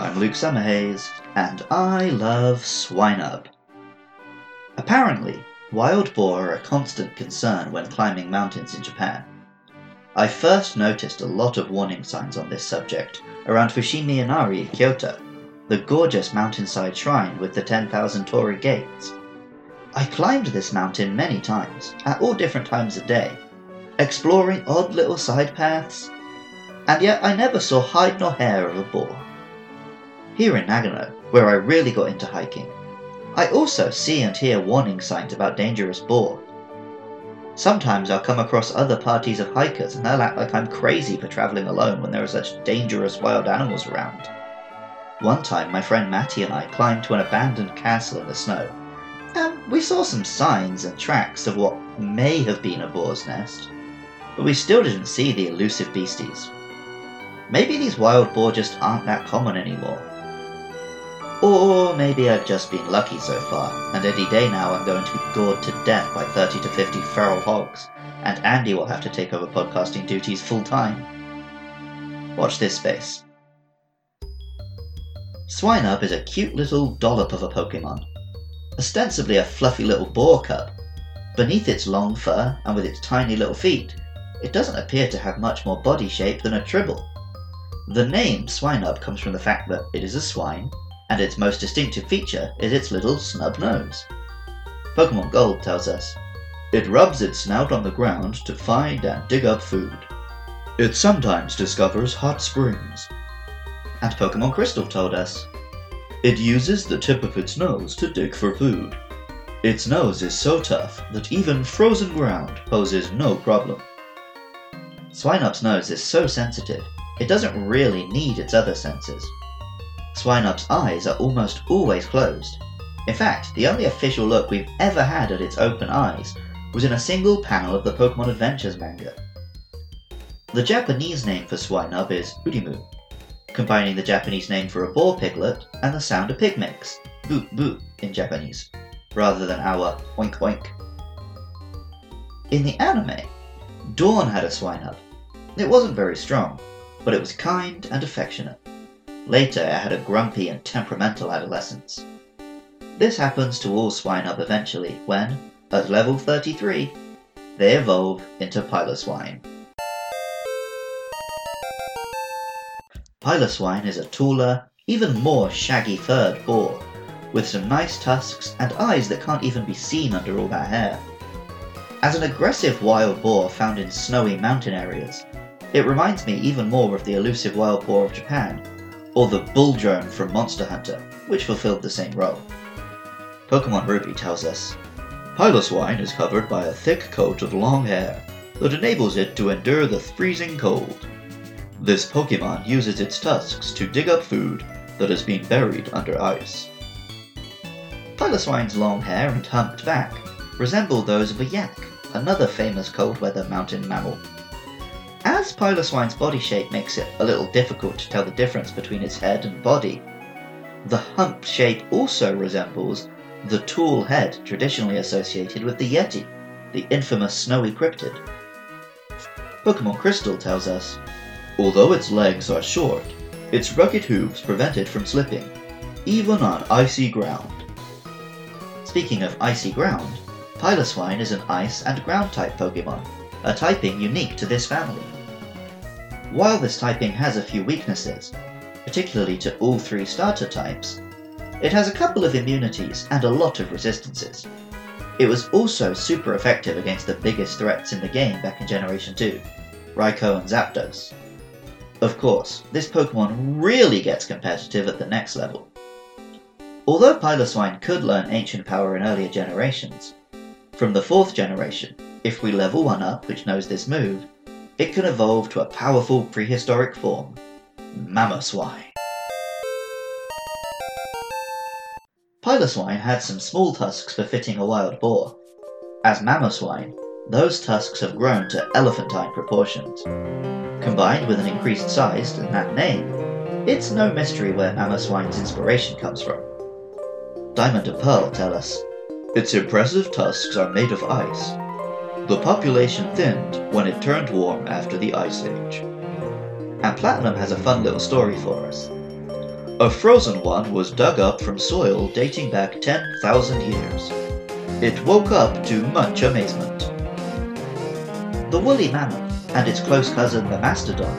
I'm Luke Summerhays, and I love Swinub. Apparently, wild boar are a constant concern when climbing mountains in Japan. I first noticed a lot of warning signs on this subject around Fushimi Inari in Kyoto, the gorgeous mountainside shrine with the 10,000 torii gates. I climbed this mountain many times, at all different times of day, exploring odd little side paths, and yet I never saw hide nor hair of a boar. Here in Nagano, where I really got into hiking, I also see and hear warning signs about dangerous boar. Sometimes I'll come across other parties of hikers and they'll act like I'm crazy for travelling alone when there are such dangerous wild animals around. One time, my friend Matty and I climbed to an abandoned castle in the snow, and we saw some signs and tracks of what may have been a boar's nest, but we still didn't see the elusive beasties. Maybe these wild boar just aren't that common anymore. Or maybe I've just been lucky so far, and any day now I'm going to be gored to death by 30 to 50 feral hogs, and Andy will have to take over podcasting duties full time. Watch this space. Swinub is a cute little dollop of a Pokemon, ostensibly a fluffy little boar cub. Beneath its long fur and with its tiny little feet, it doesn't appear to have much more body shape than a tribble. The name Swinub comes from the fact that it is a swine and its most distinctive feature is its little snub nose. Pokemon Gold tells us it rubs its snout on the ground to find and dig up food. It sometimes discovers hot springs. And Pokemon Crystal told us it uses the tip of its nose to dig for food. Its nose is so tough that even frozen ground poses no problem. Swinub's nose is so sensitive, it doesn't really need its other senses. Swinub's eyes are almost always closed. In fact, the only official look we've ever had at its open eyes was in a single panel of the Pokemon Adventures manga. The Japanese name for Swinub is Urimu, combining the Japanese name for a boar piglet and the sound a pig makes, boo boo in Japanese, rather than our oink oink. In the anime, Dawn had a Swinub. It wasn't very strong, but it was kind and affectionate. Later, I had a grumpy and temperamental adolescence. This happens to all Swinub eventually when, at level 33, they evolve into Piloswine. Piloswine is a taller, even more shaggy furred boar, with some nice tusks and eyes that can't even be seen under all that hair. As an aggressive wild boar found in snowy mountain areas, it reminds me even more of the elusive wild boar of Japan or the Bulldrome from Monster Hunter, which fulfilled the same role. Pokemon Ruby tells us Piloswine is covered by a thick coat of long hair that enables it to endure the freezing cold. This Pokemon uses its tusks to dig up food that has been buried under ice. Piloswine's long hair and humped back resemble those of a yak, another famous cold weather mountain mammal. As Piloswine's body shape makes it a little difficult to tell the difference between its head and body, the hump shape also resembles the tall head traditionally associated with the Yeti, the infamous snowy cryptid. Pokemon Crystal tells us, although its legs are short, its rugged hooves prevent it from slipping, even on icy ground. Speaking of icy ground, Piloswine is an ice and ground type Pokemon, a typing unique to this family. While this typing has a few weaknesses, particularly to all three starter types, it has a couple of immunities and a lot of resistances. It was also super effective against the biggest threats in the game back in Generation 2, Raikou and Zapdos. Of course, this Pokemon really gets competitive at the next level. Although Piloswine could learn Ancient Power in earlier generations, from the fourth generation, if we level one up which knows this move, it can evolve to a powerful prehistoric form, Mamoswine. Piloswine had some small tusks befitting a wild boar. As Mamoswine, those tusks have grown to elephantine proportions. Combined with an increased size and that name, it's no mystery where Mamoswine's inspiration comes from. Diamond and Pearl tell us its impressive tusks are made of ice. The population thinned when it turned warm after the Ice Age. And Platinum has a fun little story for us. A frozen one was dug up from soil dating back 10,000 years. It woke up to much amazement. The woolly mammoth and its close cousin the mastodon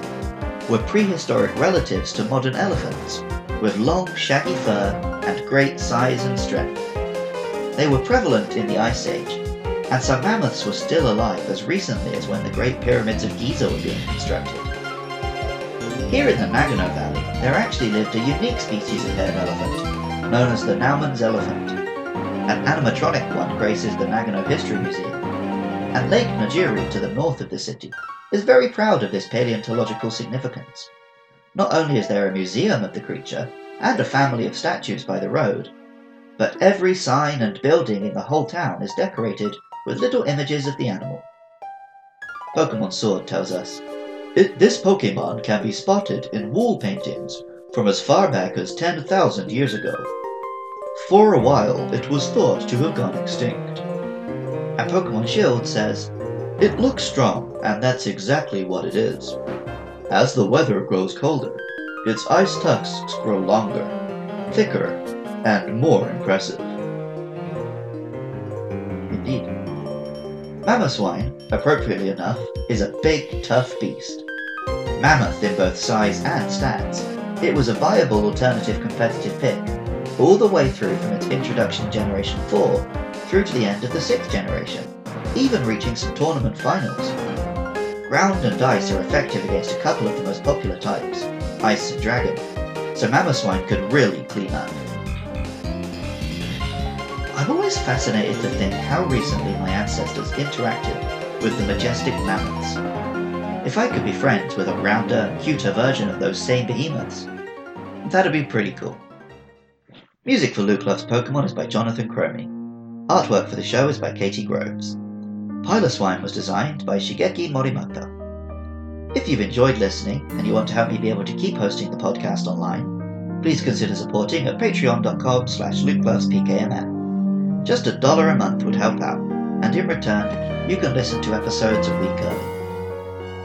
were prehistoric relatives to modern elephants, with long shaggy fur and great size and strength. They were prevalent in the Ice Age, and some mammoths were still alive as recently as when the Great Pyramids of Giza were being constructed. Here in the Maginot Valley, there actually lived a unique species of haired elephant, known as the Naumann's elephant. An animatronic one graces the Maginot History Museum, and Lake Nojiri to the north of the city is very proud of this paleontological significance. Not only is there a museum of the creature and a family of statues by the road, but every sign and building in the whole town is decorated with little images of the animal. Pokemon Sword tells us this Pokemon can be spotted in wall paintings from as far back as 10,000 years ago. For a while, it was thought to have gone extinct. And Pokemon Shield says, It looks strong, and that's exactly what it is. As the weather grows colder, its ice tusks grow longer, thicker, and more impressive. Mamoswine, appropriately enough, is a big, tough beast. Mammoth in both size and stats, it was a viable alternative competitive pick, all the way through from its introduction in Generation 4 through to the end of the 6th generation, even reaching some tournament finals. Ground and Ice are effective against a couple of the most popular types, Ice and Dragon, so Mamoswine could really clean up. I'm always fascinated to think how recently my ancestors interacted with the majestic mammoths. If I could be friends with a rounder, cuter version of those same behemoths, that'd be pretty cool. Music for Luke Loves Pokemon is by Jonathan Cromie. Artwork for the show is by Katie Groves. Piloswine was designed by Shigeki Morimoto. If you've enjoyed listening and you want to help me be able to keep hosting the podcast online, please consider supporting at patreon.com slash lukelovespkmn. Just a dollar a month would help out, and in return, you can listen to episodes a week early.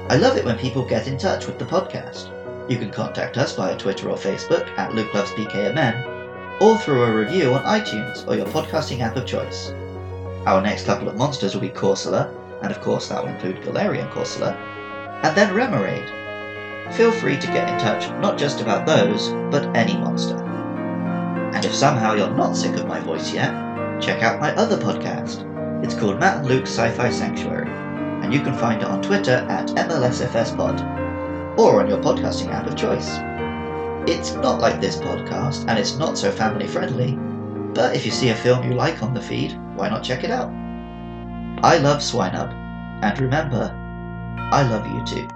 I love it when people get in touch with the podcast. You can contact us via Twitter or Facebook at LukeLovesPKMN, or through a review on iTunes or your podcasting app of choice. Our next couple of monsters will be Corsola, and of course that will include Galarian Corsola, and then Remoraid. Feel free to get in touch not just about those, but any monster. And if somehow you're not sick of my voice yet, check out my other podcast. It's called Matt and Luke's Sci-Fi Sanctuary, and you can find it on Twitter at MLSFSPod, or on your podcasting app of choice. It's not like this podcast, and it's not so family friendly, but if you see a film you like on the feed, why not check it out? I love Swinub, and remember, I love you too.